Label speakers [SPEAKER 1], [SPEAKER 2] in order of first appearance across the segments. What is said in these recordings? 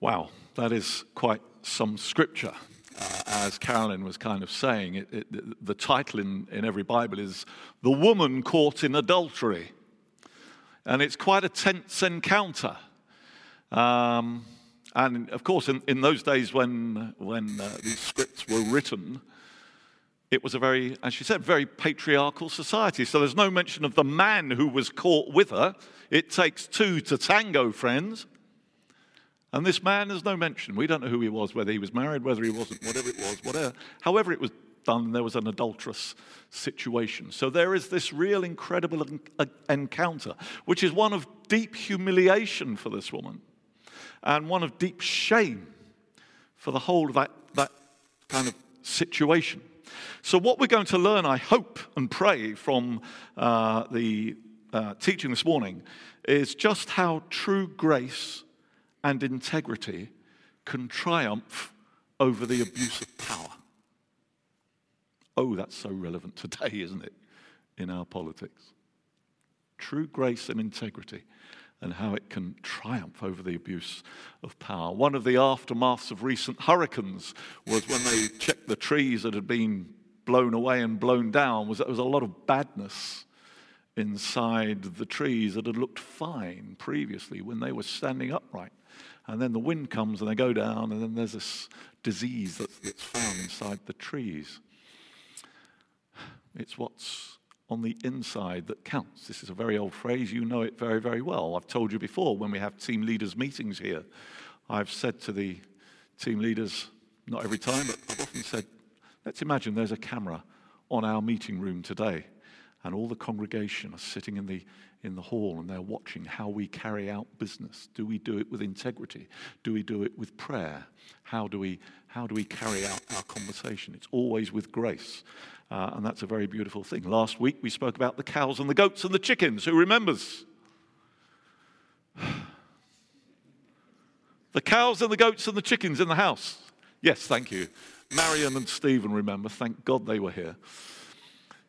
[SPEAKER 1] Wow, that is quite some scripture. Uh, as Carolyn was kind of saying, it, it, the title in, in every Bible is The Woman Caught in Adultery. And it's quite a tense encounter. Um, and of course, in, in those days when, when uh, these scripts were written, it was a very, as she said, very patriarchal society. So there's no mention of the man who was caught with her. It takes two to tango, friends. And this man has no mention. We don't know who he was, whether he was married, whether he wasn't, whatever it was, whatever. However, it was done, there was an adulterous situation. So there is this real incredible encounter, which is one of deep humiliation for this woman and one of deep shame for the whole of that, that kind of situation. So, what we're going to learn, I hope and pray, from uh, the uh, teaching this morning is just how true grace and integrity can triumph over the abuse of power. Oh, that's so relevant today, isn't it, in our politics? True grace and integrity and how it can triumph over the abuse of power. One of the aftermaths of recent hurricanes was when they checked the trees that had been blown away and blown down was that there was a lot of badness inside the trees that had looked fine previously when they were standing upright. And then the wind comes and they go down, and then there's this disease that's, found inside the trees. It's what's on the inside that counts. This is a very old phrase. You know it very, very well. I've told you before when we have team leaders' meetings here, I've said to the team leaders, not every time, but I've often said, let's imagine there's a camera on our meeting room today, and all the congregation are sitting in the in the hall and they're watching how we carry out business. Do we do it with integrity? Do we do it with prayer? How do we, how do we carry out our conversation? It's always with grace. Uh, and that's a very beautiful thing. Last week we spoke about the cows and the goats and the chickens. Who remembers? the cows and the goats and the chickens in the house. Yes, thank you. Marion and Stephen remember. Thank God they were here.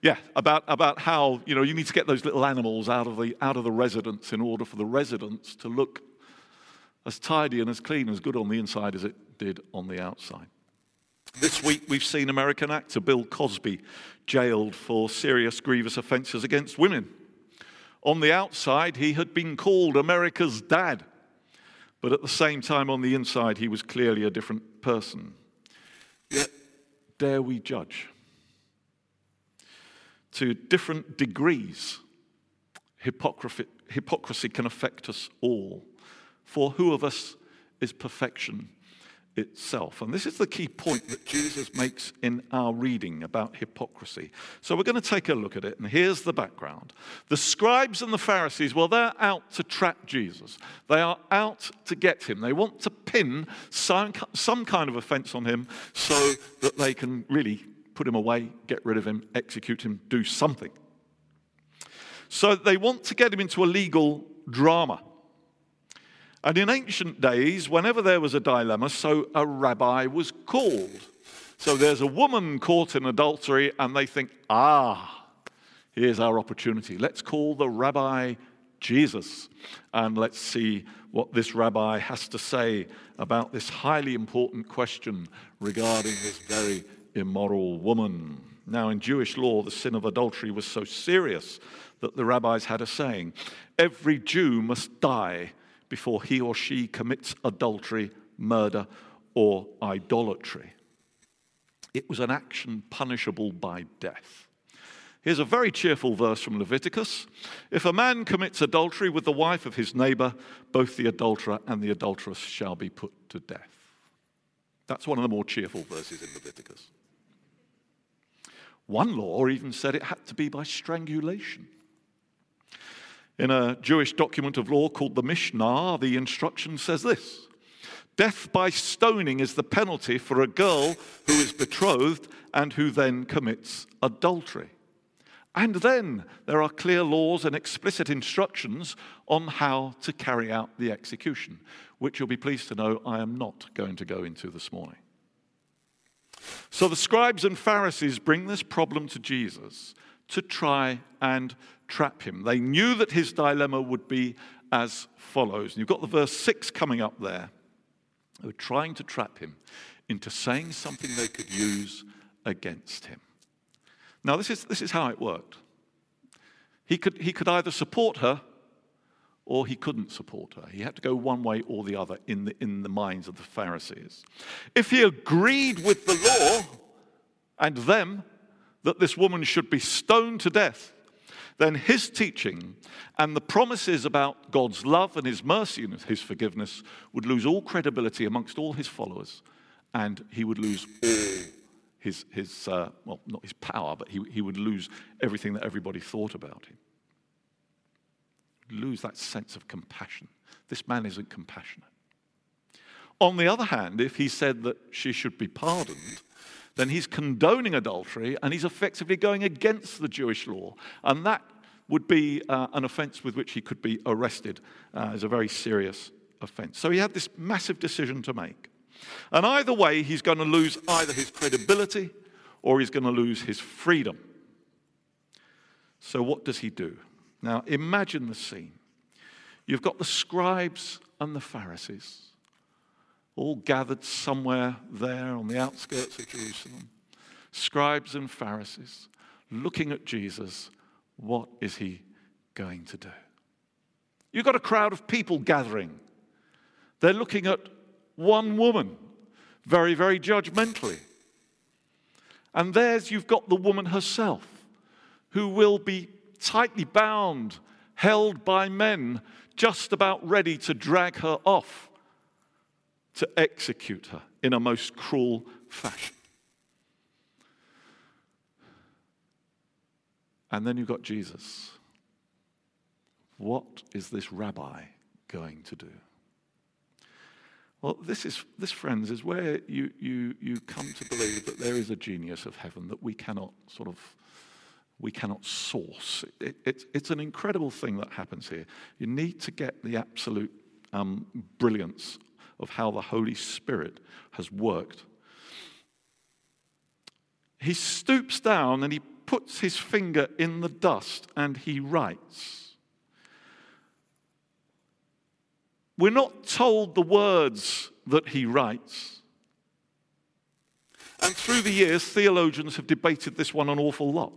[SPEAKER 1] Yeah, about, about how you know you need to get those little animals out of the out of the residence in order for the residence to look as tidy and as clean, as good on the inside as it did on the outside. This week we've seen American actor Bill Cosby jailed for serious grievous offences against women. On the outside, he had been called America's dad, but at the same time, on the inside, he was clearly a different person. Yet, dare we judge? To different degrees, hypocrisy, hypocrisy can affect us all. For who of us is perfection itself? And this is the key point that Jesus makes in our reading about hypocrisy. So we're going to take a look at it, and here's the background. The scribes and the Pharisees, well, they're out to trap Jesus, they are out to get him. They want to pin some, some kind of offense on him so that they can really put him away, get rid of him, execute him, do something. So they want to get him into a legal drama. And in ancient days, whenever there was a dilemma, so a rabbi was called. So there's a woman caught in adultery, and they think, ah, here's our opportunity. Let's call the rabbi Jesus, and let's see what this rabbi has to say about this highly important question regarding this very immoral woman. Now, in Jewish law, the sin of adultery was so serious that the rabbis had a saying every Jew must die before he or she commits adultery, murder, or idolatry. It was an action punishable by death. Here's a very cheerful verse from Leviticus. If a man commits adultery with the wife of his neighbor, both the adulterer and the adulteress shall be put to death. That's one of the more cheerful verses in Leviticus. One law even said it had to be by strangulation. In a Jewish document of law called the Mishnah, the instruction says this Death by stoning is the penalty for a girl who is betrothed and who then commits adultery. And then there are clear laws and explicit instructions on how to carry out the execution, which you'll be pleased to know I am not going to go into this morning. So the scribes and Pharisees bring this problem to Jesus to try and trap him. They knew that his dilemma would be as follows. And you've got the verse 6 coming up there. They were trying to trap him into saying something they could use against him. Now, this is, this is how it worked. He could, he could either support her or he couldn't support her. He had to go one way or the other in the, in the minds of the Pharisees. If he agreed with the law and them that this woman should be stoned to death, then his teaching and the promises about God's love and his mercy and his forgiveness would lose all credibility amongst all his followers, and he would lose all his, his uh, well, not his power, but he, he would lose everything that everybody thought about him. Lose that sense of compassion. This man isn't compassionate. On the other hand, if he said that she should be pardoned, then he's condoning adultery and he's effectively going against the Jewish law. And that would be uh, an offense with which he could be arrested uh, as a very serious offense. So he had this massive decision to make. And either way, he's going to lose either his credibility or he's going to lose his freedom. So, what does he do? Now, imagine the scene. You've got the scribes and the Pharisees all gathered somewhere there on the outskirts of Jerusalem. Scribes and Pharisees looking at Jesus. What is he going to do? You've got a crowd of people gathering. They're looking at one woman very, very judgmentally. And there's you've got the woman herself who will be tightly bound, held by men, just about ready to drag her off to execute her in a most cruel fashion. And then you've got Jesus. What is this rabbi going to do? Well, this is this, friends, is where you, you, you come to believe that there is a genius of heaven that we cannot sort of we cannot source. It, it, it's an incredible thing that happens here. You need to get the absolute um, brilliance of how the Holy Spirit has worked. He stoops down and he puts his finger in the dust and he writes. We're not told the words that he writes. And through the years, theologians have debated this one an awful lot.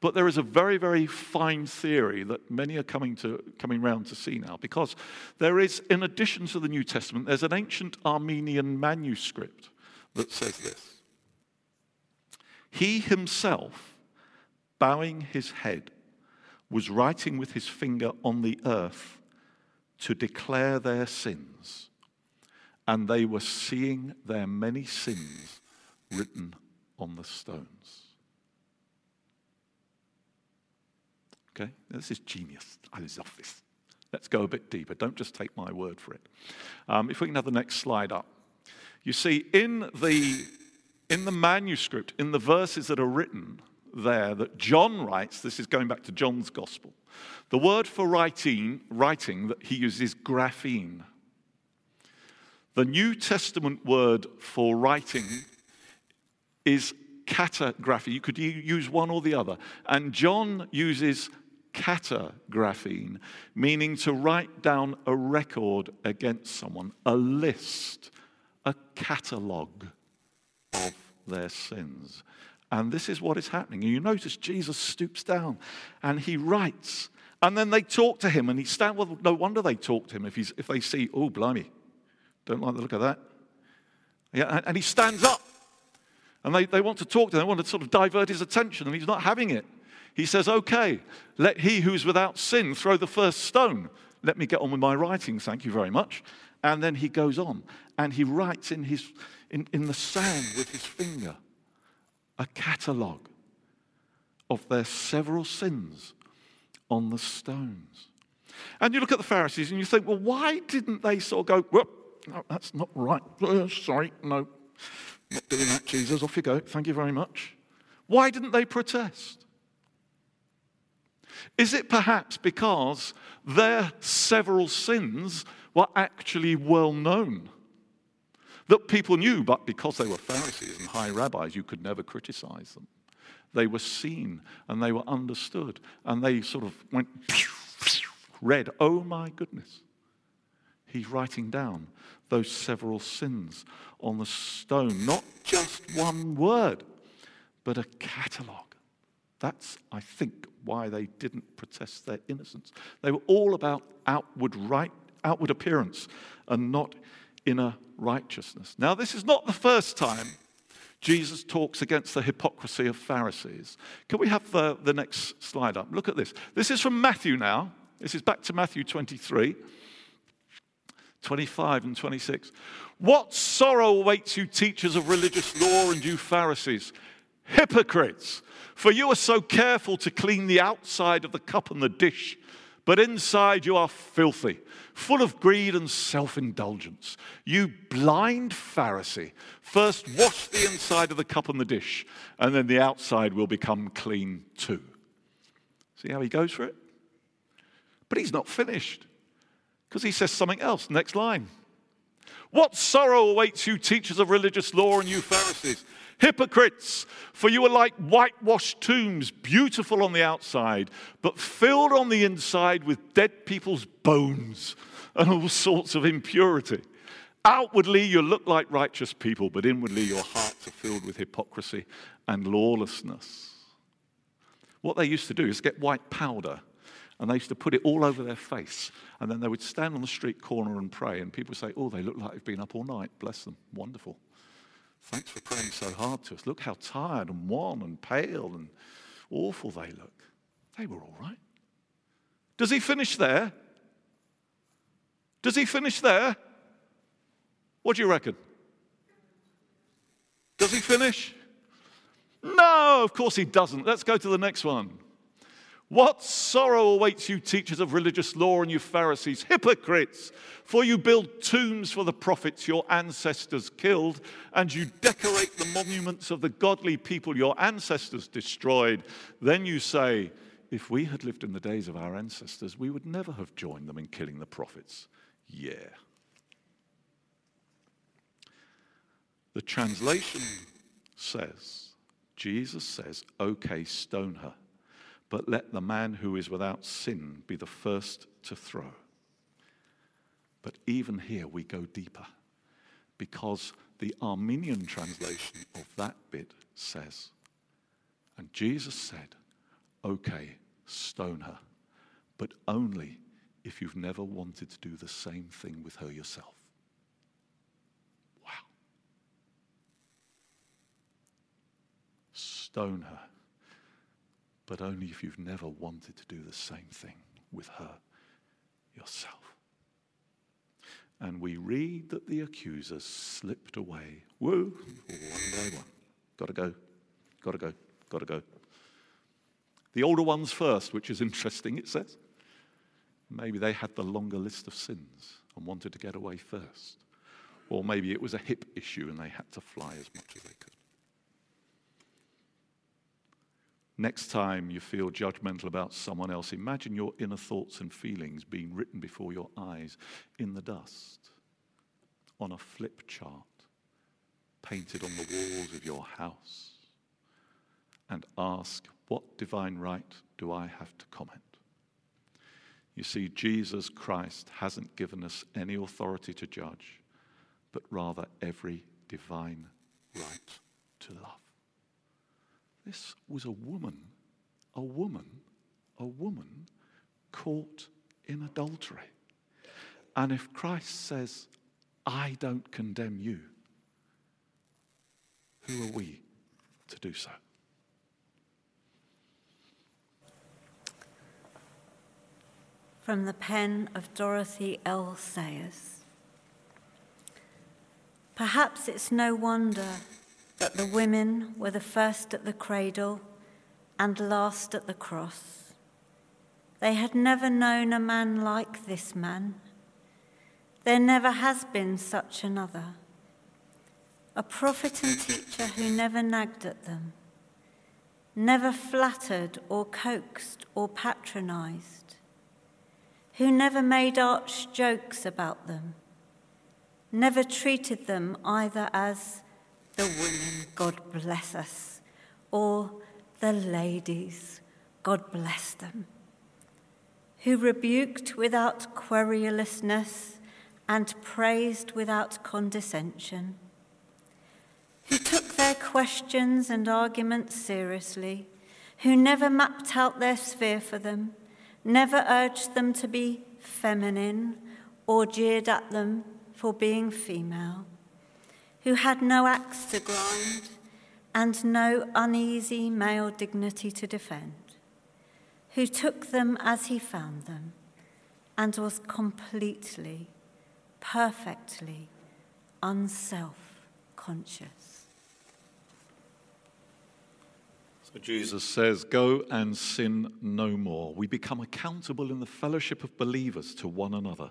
[SPEAKER 1] But there is a very, very fine theory that many are coming, to, coming round to see now because there is, in addition to the New Testament, there's an ancient Armenian manuscript that says this. He himself, bowing his head, was writing with his finger on the earth to declare their sins, and they were seeing their many sins written on the stones. Okay? This is genius. I love this. Let's go a bit deeper. Don't just take my word for it. Um, if we can have the next slide up. You see, in the, in the manuscript, in the verses that are written there that John writes, this is going back to John's gospel, the word for writing, writing that he uses grapheme. The New Testament word for writing is catagraphy. You could use one or the other. And John uses catagraphene, meaning to write down a record against someone, a list, a catalogue of their sins. And this is what is happening. And you notice Jesus stoops down and he writes. And then they talk to him and he stands. Well, no wonder they talk to him if, he's, if they see, oh, blimey, don't like the look of that. Yeah, and he stands up. And they, they want to talk to him. They want to sort of divert his attention, and he's not having it. He says, Okay, let he who is without sin throw the first stone. Let me get on with my writing, thank you very much. And then he goes on and he writes in, his, in, in the sand with his finger a catalogue of their several sins on the stones. And you look at the Pharisees and you think, well, why didn't they sort of go, well, no, that's not right. Uh, sorry, no, not doing that, Jesus. Off you go. Thank you very much. Why didn't they protest? Is it perhaps because their several sins were actually well known? That people knew, but because they were Pharisees and high rabbis, you could never criticize them. They were seen and they were understood, and they sort of went, read, oh my goodness, He's writing down those several sins on the stone, not just one word, but a catalogue. That's, I think, why they didn't protest their innocence. They were all about outward right, outward appearance and not inner righteousness. Now, this is not the first time Jesus talks against the hypocrisy of Pharisees. Can we have the, the next slide up? Look at this. This is from Matthew now. This is back to Matthew 23, 25 and 26. What sorrow awaits you, teachers of religious law, and you Pharisees, hypocrites! For you are so careful to clean the outside of the cup and the dish, but inside you are filthy full of greed and self indulgence. You blind Pharisee, first wash the inside of the cup and the dish, and then the outside will become clean too. See how he goes for it? But he's not finished because he says something else. Next line. What sorrow awaits you, teachers of religious law, and you Pharisees? Hypocrites, for you are like whitewashed tombs, beautiful on the outside, but filled on the inside with dead people's bones and all sorts of impurity. Outwardly, you look like righteous people, but inwardly, your hearts are filled with hypocrisy and lawlessness. What they used to do is get white powder and they used to put it all over their face. And then they would stand on the street corner and pray. And people would say, Oh, they look like they've been up all night. Bless them. Wonderful. Thanks for praying so hard to us. Look how tired and wan and pale and awful they look. They were all right. Does he finish there? Does he finish there? What do you reckon? Does he finish? No, of course he doesn't. Let's go to the next one. What sorrow awaits you, teachers of religious law, and you Pharisees, hypocrites! For you build tombs for the prophets your ancestors killed, and you decorate the monuments of the godly people your ancestors destroyed. Then you say, If we had lived in the days of our ancestors, we would never have joined them in killing the prophets. Yeah. The translation says, Jesus says, okay, stone her but let the man who is without sin be the first to throw. But even here we go deeper because the Armenian translation of that bit says, and Jesus said, okay, stone her, but only if you've never wanted to do the same thing with her yourself. Wow. Stone her but only if you've never wanted to do the same thing with her yourself. And we read that the accusers slipped away. Woo! One by one. Gotta go. Gotta go. Gotta go. The older ones first, which is interesting, it says. Maybe they had the longer list of sins and wanted to get away first. Or maybe it was a hip issue and they had to fly as much as they could. Next time you feel judgmental about someone else, imagine your inner thoughts and feelings being written before your eyes in the dust on a flip chart painted on the walls of your house and ask, What divine right do I have to comment? You see, Jesus Christ hasn't given us any authority to judge, but rather every divine right to love. This was a woman, a woman, a woman caught in adultery. And if Christ says, I don't condemn you, who are we to do so?
[SPEAKER 2] From the pen of Dorothy L. Sayers. Perhaps it's no wonder that the women were the first at the cradle and last at the cross. They had never known a man like this man. There never has been such another. A prophet and teacher who never nagged at them, never flattered or coaxed or patronized, who never made arch jokes about them, never treated them either as the women, God bless us, or the ladies, God bless them, who rebuked without querulousness and praised without condescension, who took their questions and arguments seriously, who never mapped out their sphere for them, never urged them to be feminine or jeered at them for being female, who had no axe to grind and no uneasy male dignity to defend, who took them as he found them and was completely, perfectly unself conscious.
[SPEAKER 1] So Jesus says, Go and sin no more. We become accountable in the fellowship of believers to one another.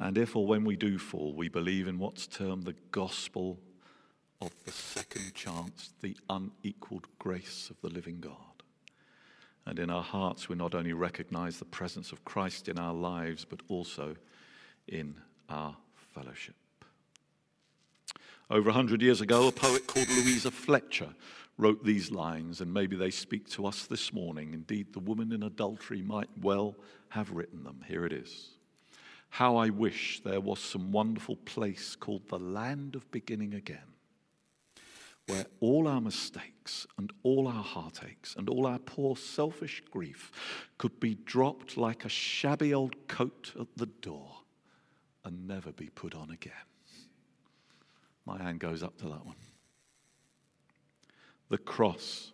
[SPEAKER 1] And if or when we do fall, we believe in what's termed the gospel of the second chance, the unequaled grace of the living God. And in our hearts, we not only recognize the presence of Christ in our lives, but also in our fellowship. Over a hundred years ago, a poet called Louisa Fletcher wrote these lines, and maybe they speak to us this morning. Indeed, the woman in adultery might well have written them. Here it is. How I wish there was some wonderful place called the land of beginning again, where all our mistakes and all our heartaches and all our poor selfish grief could be dropped like a shabby old coat at the door and never be put on again. My hand goes up to that one. The cross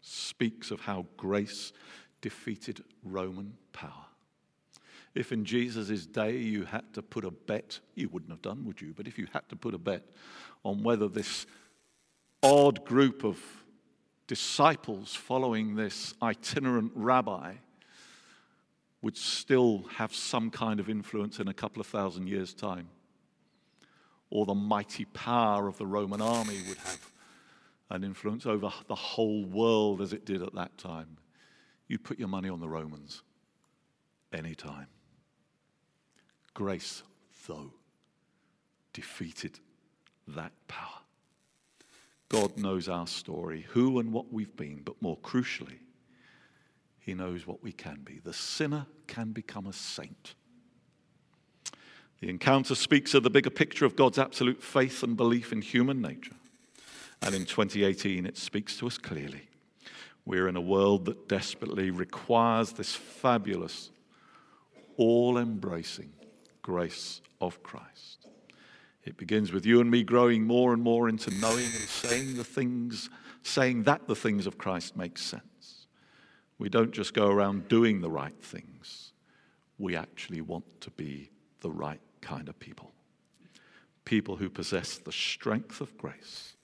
[SPEAKER 1] speaks of how grace defeated Roman power. If in Jesus' day you had to put a bet, you wouldn't have done, would you? But if you had to put a bet on whether this odd group of disciples following this itinerant rabbi would still have some kind of influence in a couple of thousand years' time, or the mighty power of the Roman army would have an influence over the whole world as it did at that time. You'd put your money on the Romans anytime. Grace, though, defeated that power. God knows our story, who and what we've been, but more crucially, He knows what we can be. The sinner can become a saint. The encounter speaks of the bigger picture of God's absolute faith and belief in human nature. And in 2018, it speaks to us clearly. We're in a world that desperately requires this fabulous, all embracing grace of Christ. It begins with you and me growing more and more into knowing and saying the things, saying that the things of Christ make sense. We don't just go around doing the right things, we actually want to be the right kind of people. People who possess the strength of grace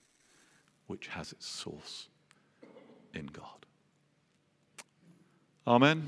[SPEAKER 1] which has its source in God. Amen.